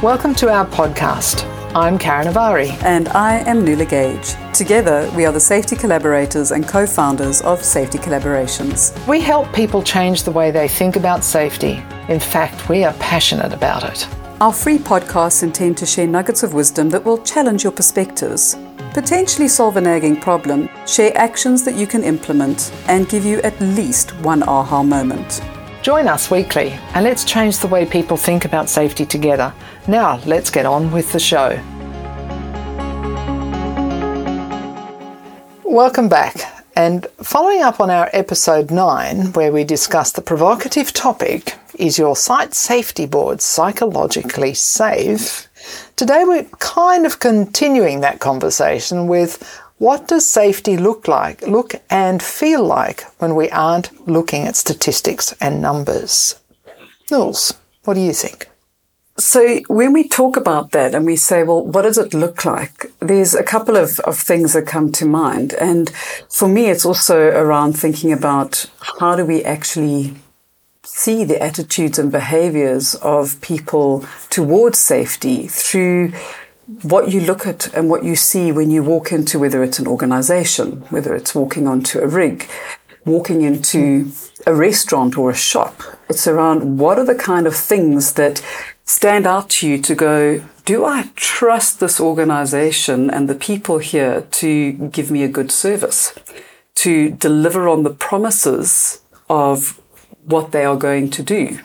Welcome to our podcast. I'm Karin Ovari. And I am Nuala Gage. Together, we are the safety collaborators and co founders of Safety Collaborations. We help people change the way they think about safety. In fact, we are passionate about it. Our free podcasts intend to share nuggets of wisdom that will challenge your perspectives, potentially solve a nagging problem, share actions that you can implement, and give you at least one aha moment. Join us weekly and let's change the way people think about safety together. Now, let's get on with the show. Welcome back. And following up on our episode 9, where we discussed the provocative topic Is your site safety board psychologically safe? Today we're kind of continuing that conversation with what does safety look like, look and feel like when we aren't looking at statistics and numbers? Nules, what do you think? So when we talk about that and we say, well, what does it look like? There's a couple of, of things that come to mind. And for me, it's also around thinking about how do we actually see the attitudes and behaviors of people towards safety through what you look at and what you see when you walk into whether it's an organization, whether it's walking onto a rig, walking into a restaurant or a shop. It's around what are the kind of things that stand out to you to go, do I trust this organization and the people here to give me a good service, to deliver on the promises of what they are going to do?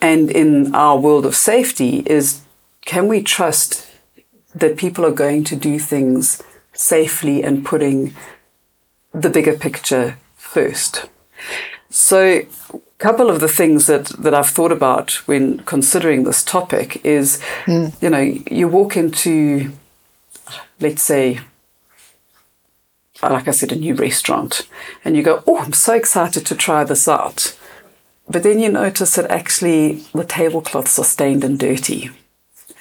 And in our world of safety is can we trust that people are going to do things safely and putting the bigger picture first. So, a couple of the things that, that I've thought about when considering this topic is, mm. you know, you walk into, let's say, like I said, a new restaurant, and you go, oh, I'm so excited to try this out. But then you notice that actually the tablecloths are stained and dirty.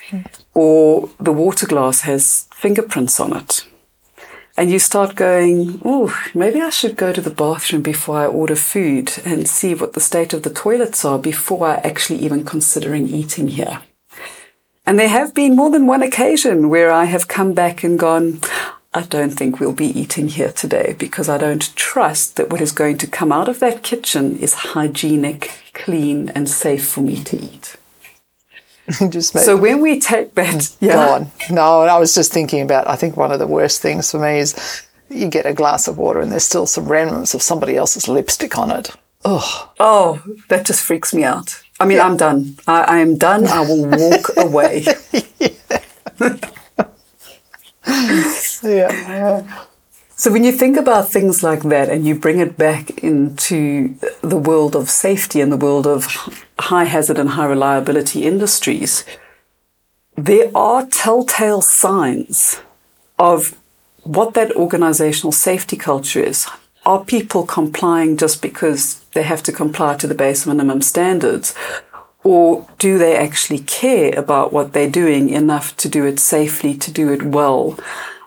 Mm or the water glass has fingerprints on it. And you start going, oh, maybe I should go to the bathroom before I order food and see what the state of the toilets are before I actually even considering eating here. And there have been more than one occasion where I have come back and gone, I don't think we'll be eating here today because I don't trust that what is going to come out of that kitchen is hygienic, clean, and safe for me to eat. just so when we take that, mm, yeah. Go on. No, I was just thinking about. I think one of the worst things for me is you get a glass of water and there's still some remnants of somebody else's lipstick on it. Oh, oh, that just freaks me out. I mean, yeah. I'm done. I, I, am done. I will walk away. yeah. So when you think about things like that and you bring it back into the world of safety and the world of high hazard and high reliability industries, there are telltale signs of what that organizational safety culture is. Are people complying just because they have to comply to the base minimum standards? Or do they actually care about what they're doing enough to do it safely, to do it well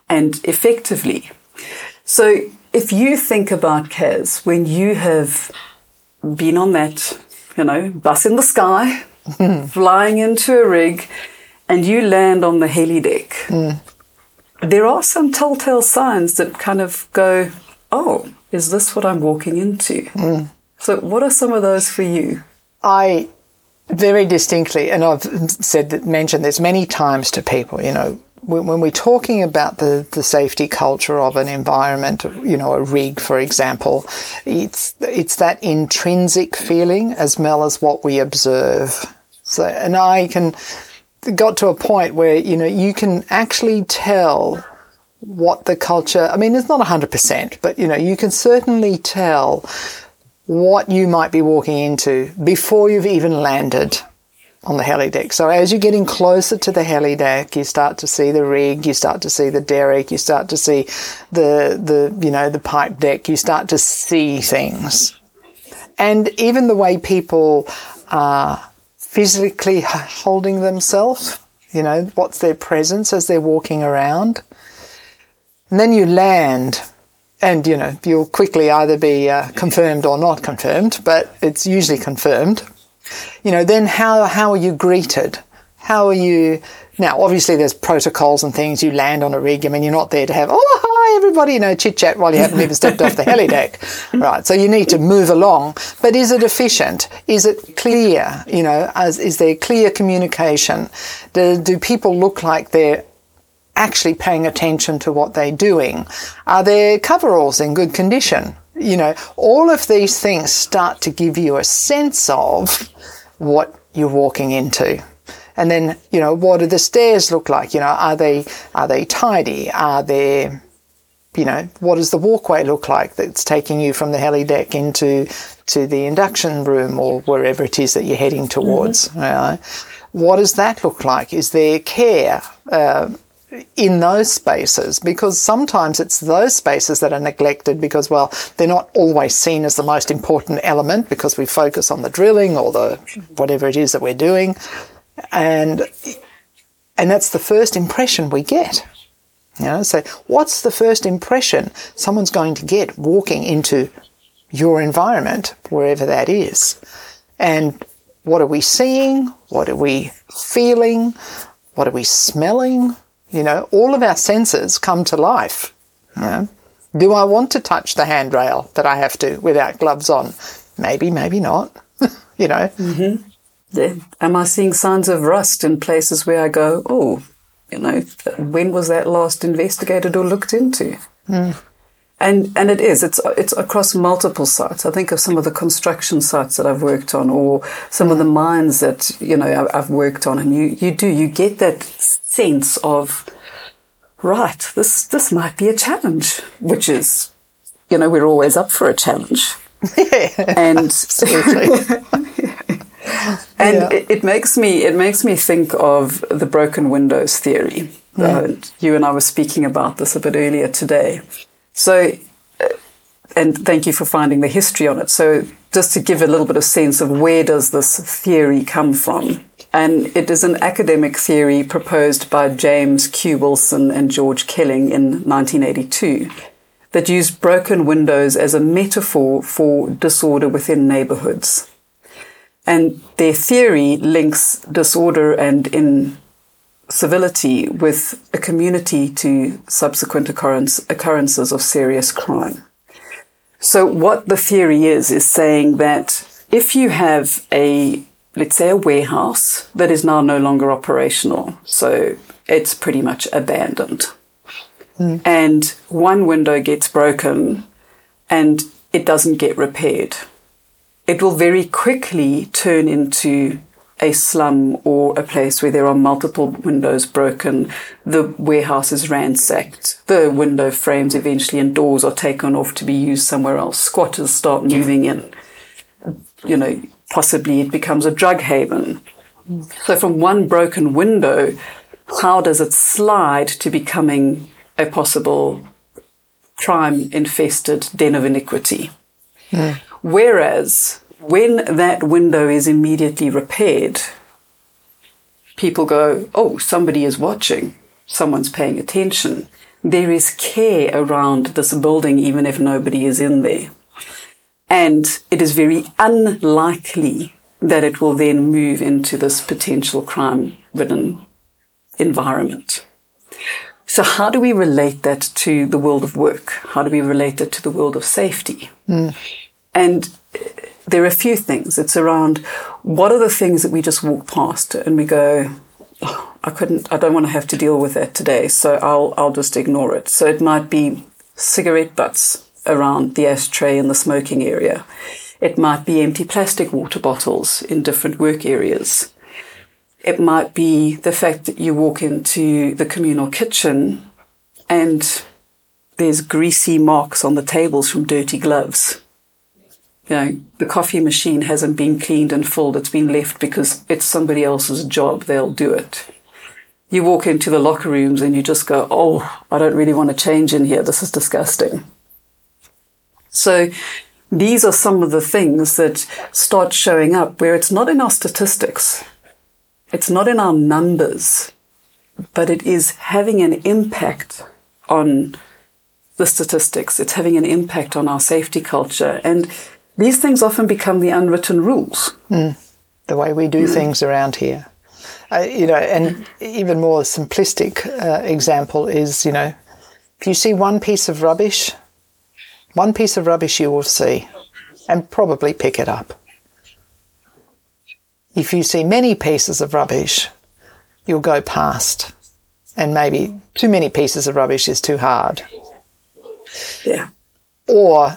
and effectively? So if you think about Kaz, when you have been on that, you know, bus in the sky, flying into a rig, and you land on the heli deck, mm. there are some telltale signs that kind of go, oh, is this what I'm walking into? Mm. So, what are some of those for you? I very distinctly, and I've said that, mentioned this many times to people, you know, when we're talking about the, the safety culture of an environment, you know, a rig, for example, it's, it's that intrinsic feeling as well as what we observe. So, and I can, got to a point where, you know, you can actually tell what the culture, I mean, it's not 100%, but, you know, you can certainly tell what you might be walking into before you've even landed on the heli deck. So as you're getting closer to the heli deck, you start to see the rig, you start to see the derrick, you start to see the the you know the pipe deck, you start to see things, and even the way people are physically holding themselves. You know what's their presence as they're walking around, and then you land. And you know you'll quickly either be uh, confirmed or not confirmed, but it's usually confirmed you know, then how, how are you greeted? How are you? Now, obviously, there's protocols and things. You land on a rig. I mean, you're not there to have, oh, hi, everybody, you know, chit chat while you haven't even stepped off the heli deck. Right. So you need to move along. But is it efficient? Is it clear? You know, as, is there clear communication? Do, do people look like they're actually paying attention to what they're doing? Are their coveralls in good condition? You know, all of these things start to give you a sense of what you're walking into. And then, you know, what do the stairs look like? You know, are they, are they tidy? Are they, you know, what does the walkway look like that's taking you from the heli deck into to the induction room or wherever it is that you're heading towards? Mm-hmm. You know? What does that look like? Is there care? Uh, in those spaces because sometimes it's those spaces that are neglected because well they're not always seen as the most important element because we focus on the drilling or the whatever it is that we're doing. And and that's the first impression we get. You know so what's the first impression someone's going to get walking into your environment wherever that is? And what are we seeing? What are we feeling? What are we smelling you know, all of our senses come to life. You know? Do I want to touch the handrail that I have to without gloves on? Maybe, maybe not. you know. Mm-hmm. Yeah. Am I seeing signs of rust in places where I go, oh, you know, when was that last investigated or looked into? Mm. And and it is. It's it's across multiple sites. I think of some of the construction sites that I've worked on, or some of the mines that you know I've worked on, and you you do you get that sense of right. This this might be a challenge, which is you know we're always up for a challenge, and and yeah. it, it, makes me it makes me think of the broken windows theory. Mm. Uh, you and I were speaking about this a bit earlier today so, uh, and thank you for finding the history on it. So, just to give a little bit of sense of where does this theory come from? And it is an academic theory proposed by James Q. Wilson and George Kelling in 1982 that used broken windows as a metaphor for disorder within neighborhoods. And their theory links disorder and in civility with a community to subsequent occurrence, occurrences of serious crime. So what the theory is, is saying that if you have a, let's say a warehouse that is now no longer operational, so it's pretty much abandoned, mm. and one window gets broken and it doesn't get repaired, it will very quickly turn into a slum or a place where there are multiple windows broken, the warehouse is ransacked, the window frames eventually and doors are taken off to be used somewhere else, squatters start moving in, you know, possibly it becomes a drug haven. So from one broken window, how does it slide to becoming a possible crime infested den of iniquity? Mm. Whereas when that window is immediately repaired, people go, oh, somebody is watching, someone's paying attention. There is care around this building, even if nobody is in there. And it is very unlikely that it will then move into this potential crime ridden environment. So, how do we relate that to the world of work? How do we relate that to the world of safety? Mm. And there are a few things. It's around what are the things that we just walk past and we go, oh, I couldn't, I don't want to have to deal with that today, so I'll, I'll just ignore it. So it might be cigarette butts around the ashtray in the smoking area. It might be empty plastic water bottles in different work areas. It might be the fact that you walk into the communal kitchen and there's greasy marks on the tables from dirty gloves you know, the coffee machine hasn't been cleaned and filled. It's been left because it's somebody else's job. They'll do it. You walk into the locker rooms and you just go, Oh, I don't really want to change in here. This is disgusting. So these are some of the things that start showing up where it's not in our statistics. It's not in our numbers, but it is having an impact on the statistics. It's having an impact on our safety culture. And these things often become the unwritten rules. Mm. The way we do mm. things around here. Uh, you know, and even more simplistic uh, example is, you know, if you see one piece of rubbish, one piece of rubbish you will see, and probably pick it up. If you see many pieces of rubbish, you'll go past, and maybe too many pieces of rubbish is too hard. Yeah. Or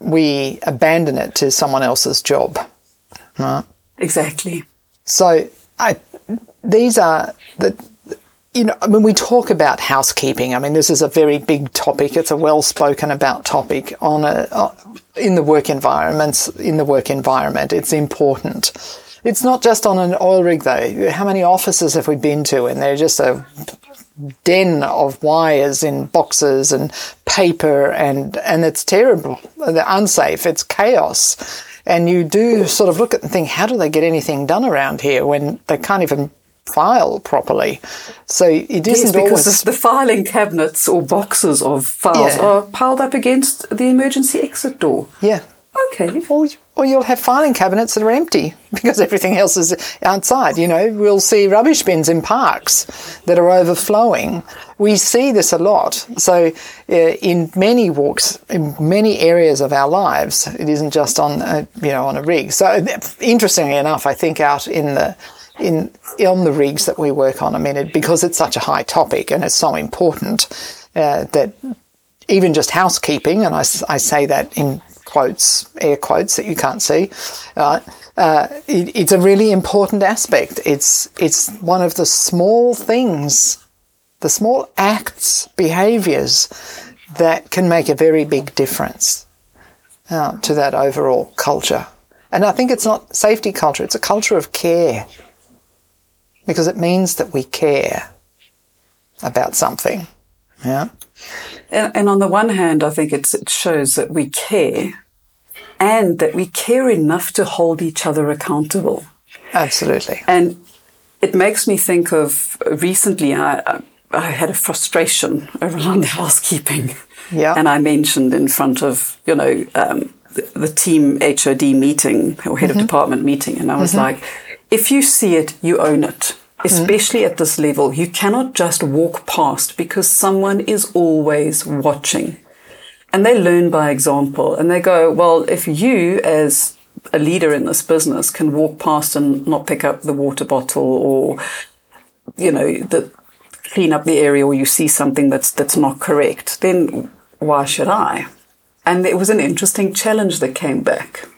we abandon it to someone else's job. Right? Exactly. So I, these are the, you know, when we talk about housekeeping, I mean, this is a very big topic. It's a well spoken about topic on a, uh, in the work environments, in the work environment. It's important. It's not just on an oil rig though. How many offices have we been to and they're just a den of wires in boxes and paper and and it's terrible. They're unsafe. It's chaos. And you do sort of look at and think, how do they get anything done around here when they can't even file properly? So it Yes, isn't because always the filing cabinets or boxes of files Yeah. are piled up against the emergency exit door. yeah. Okay. Or, or you'll have filing cabinets that are empty because everything else is outside. You know, we'll see rubbish bins in parks that are overflowing. We see this a lot. So, uh, in many walks, in many areas of our lives, it isn't just on, a, you know, on a rig. So, interestingly enough, I think out in the in on the rigs that we work on, I mean, it, because it's such a high topic and it's so important uh, that even just housekeeping, and I say that in quotes, air quotes that you can't see, uh, uh, it, it's a really important aspect. It's it's one of the small things, the small acts, behaviours that can make a very big difference uh, to that overall culture. And I think it's not safety culture; it's a culture of care, because it means that we care about something. Yeah. And, and on the one hand, I think it's, it shows that we care and that we care enough to hold each other accountable. Absolutely. And it makes me think of recently, I, I- had a frustration around housekeeping. Yeah. And I mentioned in front of, you know, um, the, the team HOD meeting or head of department meeting. And I was like, if you see it, you own it. Hmm. Especially at this level, you cannot just walk past because someone is always watching. And they learn by example and they go, well, if you as a leader in this business can walk past and not pick up the water bottle or, you know, the, clean up the area or you see something that's, that's not correct, then why should I? And it was an interesting challenge that came back.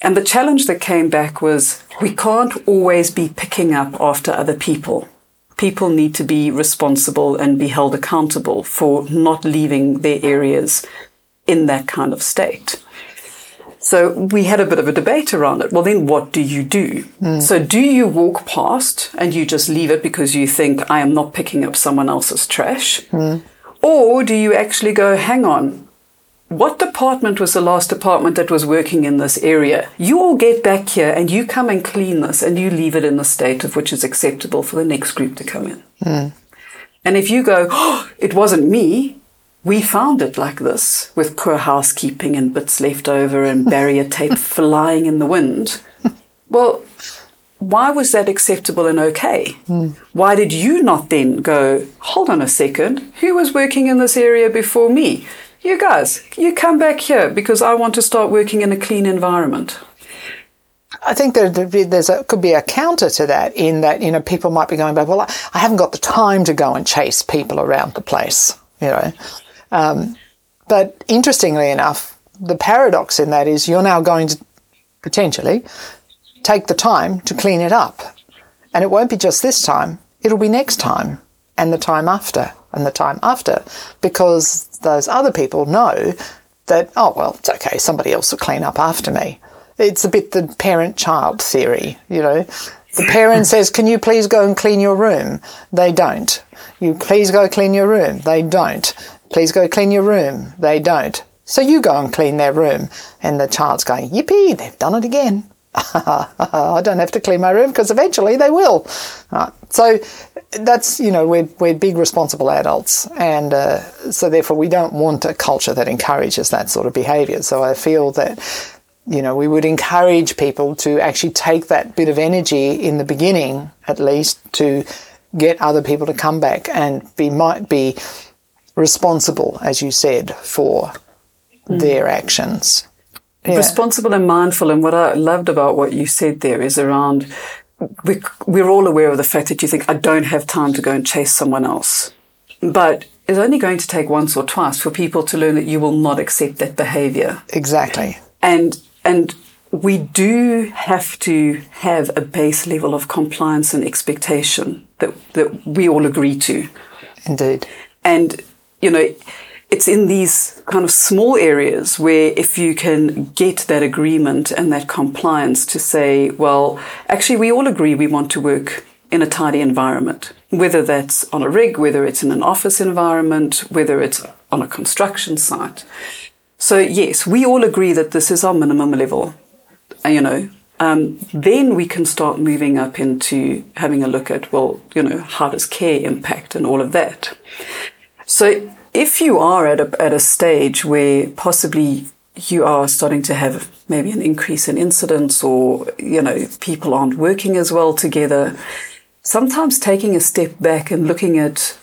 And the challenge that came back was we can't always be picking up after other people. People need to be responsible and be held accountable for not leaving their areas in that kind of state. So we had a bit of a debate around it. Well, then what do you do? Hmm. So do you walk past and you just leave it because you think I am not picking up someone else's trash? Hmm. Or do you actually go, hang on, what department was the last department that was working in this area? You all get back here and you come and clean this and you leave it in the state of which is acceptable for the next group to come in. Hmm. And if you go, oh, it wasn't me, we found it like this with poor housekeeping and bits left over and barrier tape flying in the wind. Well, why was that acceptable and okay? Hmm. Why did you not then go, hold on a second, who was working in this area before me? You guys, you come back here because I want to start working in a clean environment. I think there, there- there's a, could be a counter to that in that, you know, people might be going back, well, I haven't got the time to go and chase people around the place, you know. Um, but interestingly enough, the paradox in that is you're now going to potentially take the time to clean it up. And it won't be just this time, it'll be next time and the time after and the time after because those other people know that, oh, well, it's okay, somebody else will clean up after me. It's a bit the parent child theory, you know. The parent says, Can you please go and clean your room? They don't. You please go clean your room. They don't. Please go clean your room. They don't. So you go and clean their room. And the child's going, Yippee, they've done it again. I don't have to clean my room because eventually they will. Right. So that's, you know, we're, we're big responsible adults. And uh, so therefore we don't want a culture that encourages that sort of behaviour. So I feel that you know, we would encourage people to actually take that bit of energy in the beginning, at least, to get other people to come back and be might be responsible, as you said, for mm. their actions. Yeah. Responsible and mindful. And what I loved about what you said there is around we, we're all aware of the fact that you think, I don't have time to go and chase someone else. But it's only going to take once or twice for people to learn that you will not accept that behavior. Exactly. And, and we do have to have a base level of compliance and expectation that, that we all agree to. Indeed. And, you know, it's in these kind of small areas where if you can get that agreement and that compliance to say, well, actually, we all agree we want to work in a tidy environment, whether that's on a rig, whether it's in an office environment, whether it's on a construction site. So yes, we all agree that this is our minimum level, you know, um, then we can start moving up into having a look at, well, you know, how does care impact and all of that. So if you are at a, at a stage where possibly you are starting to have maybe an increase in incidents or, you know, people aren't working as well together, sometimes taking a step back and looking at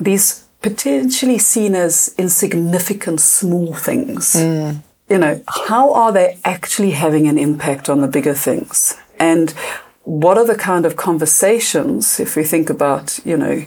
these potentially seen as insignificant small things. Mm. You know, how are they actually having an impact on the bigger things? And what are the kind of conversations, if we think about, you know,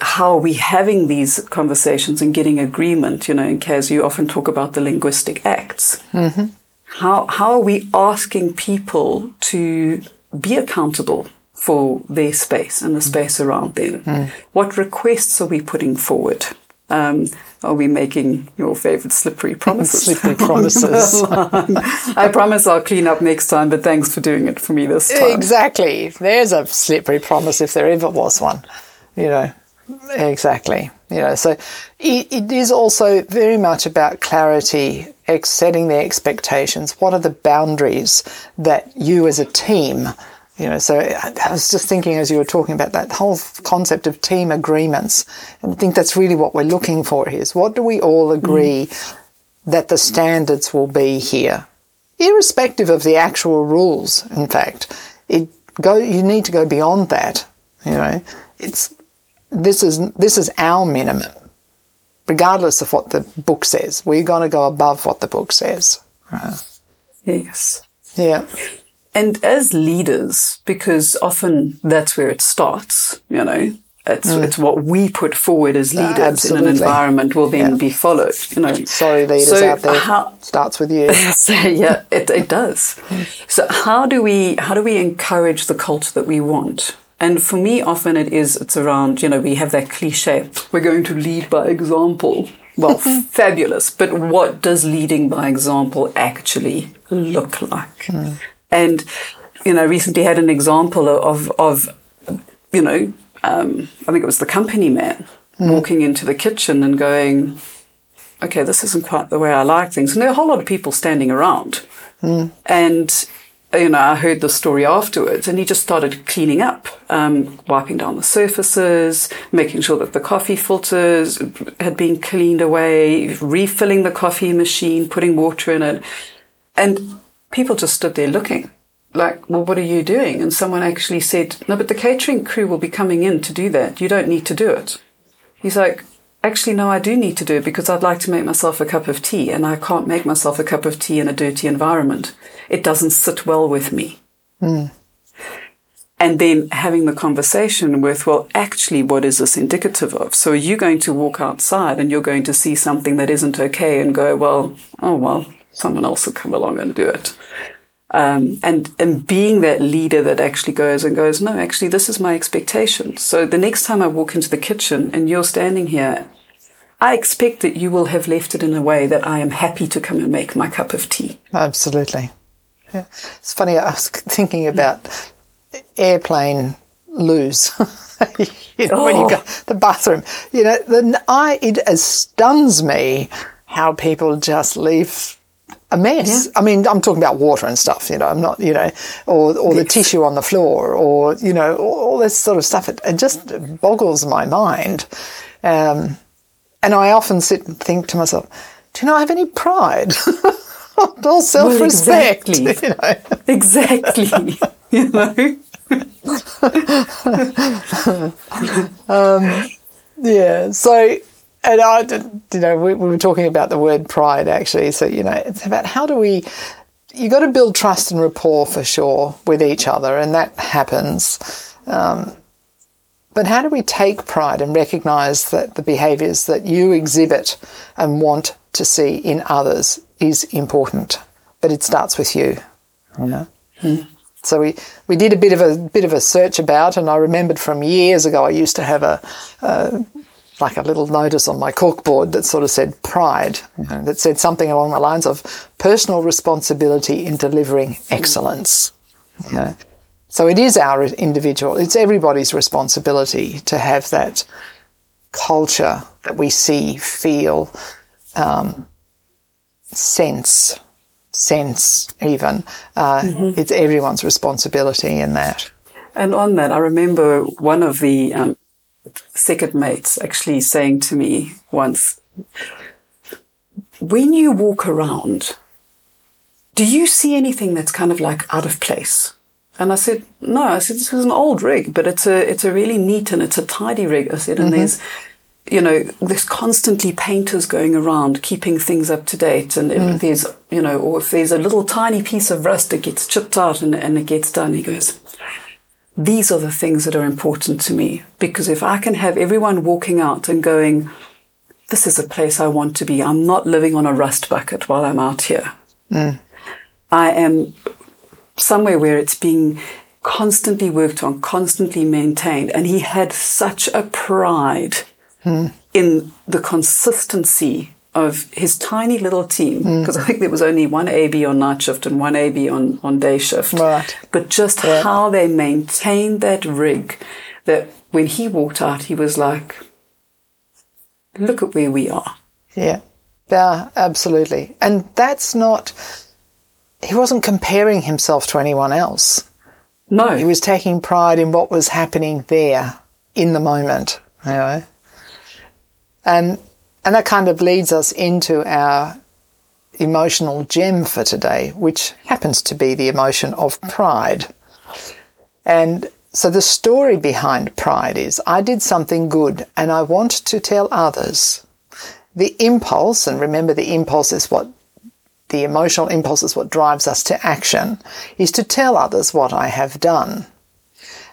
how are we having these conversations and getting agreement? You know, in case you often talk about the linguistic acts. Mm-hmm. How, how are we asking people to be accountable for their space and the space around them? Mm. What requests are we putting forward? Um, are we making your favorite slippery promises? slippery promises. I promise I'll clean up next time, but thanks for doing it for me this time. Exactly. There's a slippery promise if there ever was one. You know, exactly. You know, so it, it is also very much about clarity, setting the expectations. What are the boundaries that you as a team you know, so I was just thinking as you were talking about that whole concept of team agreements, and I think that's really what we're looking for here is what do we all agree mm. that the standards will be here? Irrespective of the actual rules, in fact. It go you need to go beyond that. You know, it's this is this is our minimum. Regardless of what the book says. We're gonna go above what the book says. Right? Yes. Yeah. And as leaders, because often that's where it starts, you know, it's, mm. it's what we put forward as leaders uh, in an environment will then yeah. be followed, you know. Sorry, leaders so out there. How, starts with you. so, yeah, it, it does. So how do we, how do we encourage the culture that we want? And for me, often it is, it's around, you know, we have that cliche, we're going to lead by example. Well, fabulous. But what does leading by example actually look like? Mm. And, you know, recently had an example of, of you know, um, I think it was the company man mm. walking into the kitchen and going, okay, this isn't quite the way I like things. And there are a whole lot of people standing around. Mm. And, you know, I heard the story afterwards and he just started cleaning up, um, wiping down the surfaces, making sure that the coffee filters had been cleaned away, refilling the coffee machine, putting water in it. And people just stood there looking like, well, what are you doing? And someone actually said, no, but the catering crew will be coming in to do that. You don't need to do it. He's like, actually, no, I do need to do it because I'd like to make myself a cup of tea and I can't make myself a cup of tea in a dirty environment. It doesn't sit well with me. Mm. And then having the conversation with, well, actually, what is this indicative of? So are you going to walk outside and you're going to see something that isn't okay and go, well, oh, well, someone else will come along and do it. Um, and and being that leader that actually goes and goes, no, actually, this is my expectation. So the next time I walk into the kitchen and you're standing here, I expect that you will have left it in a way that I am happy to come and make my cup of tea. Absolutely. Yeah. It's funny. I was thinking about airplane loos. you know, oh. when you go oh. the bathroom, you know, the, I it stuns me how people just leave a mess. Yeah. I mean, I'm talking about water and stuff, you know, I'm not, you know, or, or the tissue on the floor or, you know, all, all this sort of stuff. It, it just boggles my mind. Um, and I often sit and think to myself, do you not have any pride? all self-respect. Well, exactly. You know? Exactly. you know? Yeah. So, and I, you know, we, we were talking about the word pride actually. So, you know, it's about how do we, you got to build trust and rapport for sure with each other, and that happens. Um, but how do we take pride and recognize that the behaviors that you exhibit and want to see in others is important? But it starts with you. Yeah. Mm. So we, we did a bit of a bit of a search about, and I remembered from years ago I used to have a, a like a little notice on my corkboard that sort of said pride, you know, that said something along the lines of personal responsibility in delivering excellence. You know. So it is our individual, it's everybody's responsibility to have that culture that we see, feel, um, sense sense, even. Uh, mm-hmm. It's everyone's responsibility in that. And on that, I remember one of the um, second mates actually saying to me once, when you walk around, do you see anything that's kind of like out of place? And I said, no, I said, this is an old rig, but it's a, it's a really neat and it's a tidy rig. I said, and mm-hmm. there's, you know, there's constantly painters going around keeping things up to date. And if mm. there's, you know, or if there's a little tiny piece of rust that gets chipped out and, and it gets done, he goes, these are the things that are important to me. Because if I can have everyone walking out and going, this is a place I want to be. I'm not living on a rust bucket while I'm out here. Mm. I am somewhere where it's being constantly worked on, constantly maintained. And he had such a pride mm. in the consistency of his tiny little team, because mm. I think there was only one AB on night shift and one AB on, on day shift. Right. But just yeah. how they maintained that rig that when he walked out, he was like, look at where we are. Yeah. Yeah, absolutely. And that's not, he wasn't comparing himself to anyone else. No. He was taking pride in what was happening there in the moment. You know? And, and that kind of leads us into our emotional gem for today, which happens to be the emotion of pride. And so the story behind pride is I did something good and I want to tell others. The impulse, and remember the impulse is what the emotional impulse is what drives us to action, is to tell others what I have done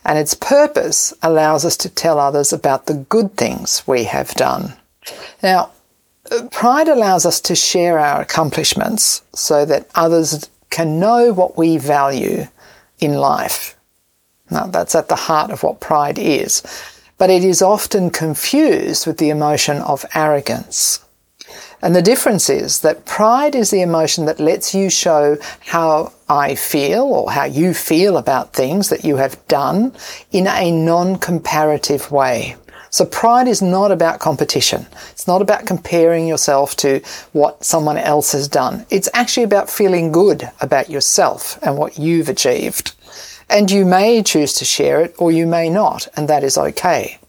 and its purpose allows us to tell others about the good things we have done. Now, pride allows us to share our accomplishments so that others can know what we value in life. Now, that's at the heart of what pride is, but it is often confused with the emotion of arrogance. And the difference is that pride is the emotion that lets you show how I feel or how you feel about things that you have done in a non-comparative way. So pride is not about competition. It's not about comparing yourself to what someone else has done. It's actually about feeling good about yourself and what you've achieved. And you may choose to share it or you may not, and that is okay.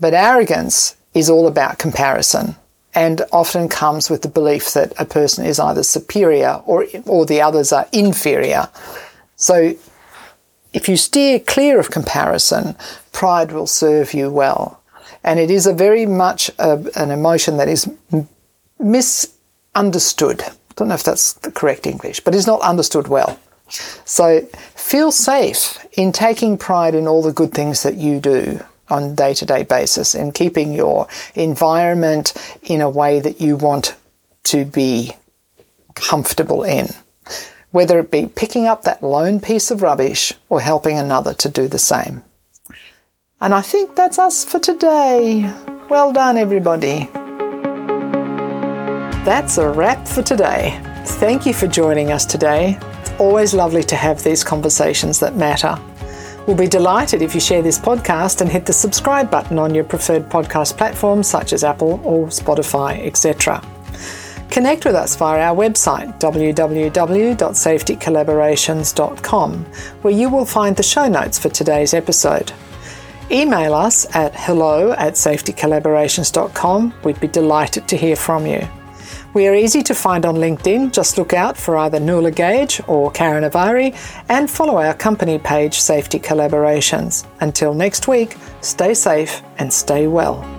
But arrogance is all about comparison and often comes with the belief that a person is either superior or, or the others are inferior. So if you steer clear of comparison, pride will serve you well. And it is a very much a, an emotion that is misunderstood. I don't know if that's the correct English, but is not understood well. So feel safe in taking pride in all the good things that you do on day to day basis and keeping your environment in a way that you want to be comfortable in. Whether it be picking up that lone piece of rubbish or helping another to do the same. And I think that's us for today. Well done, everybody. That's a wrap for today. Thank you for joining us today. It's always lovely to have these conversations that matter. We'll be delighted if you share this podcast and hit the subscribe button on your preferred podcast platform, such as Apple or Spotify, etc. Connect with us via our website www.safetycollaborations.com, where you will find the show notes for today's episode. Email us at hello at safetycollaborations.com. We'd be delighted to hear from you. We are easy to find on LinkedIn. Just look out for either Nuala Gage or Karin Ovari and follow our company page, Safety Collaborations. Until next week, stay safe and stay well.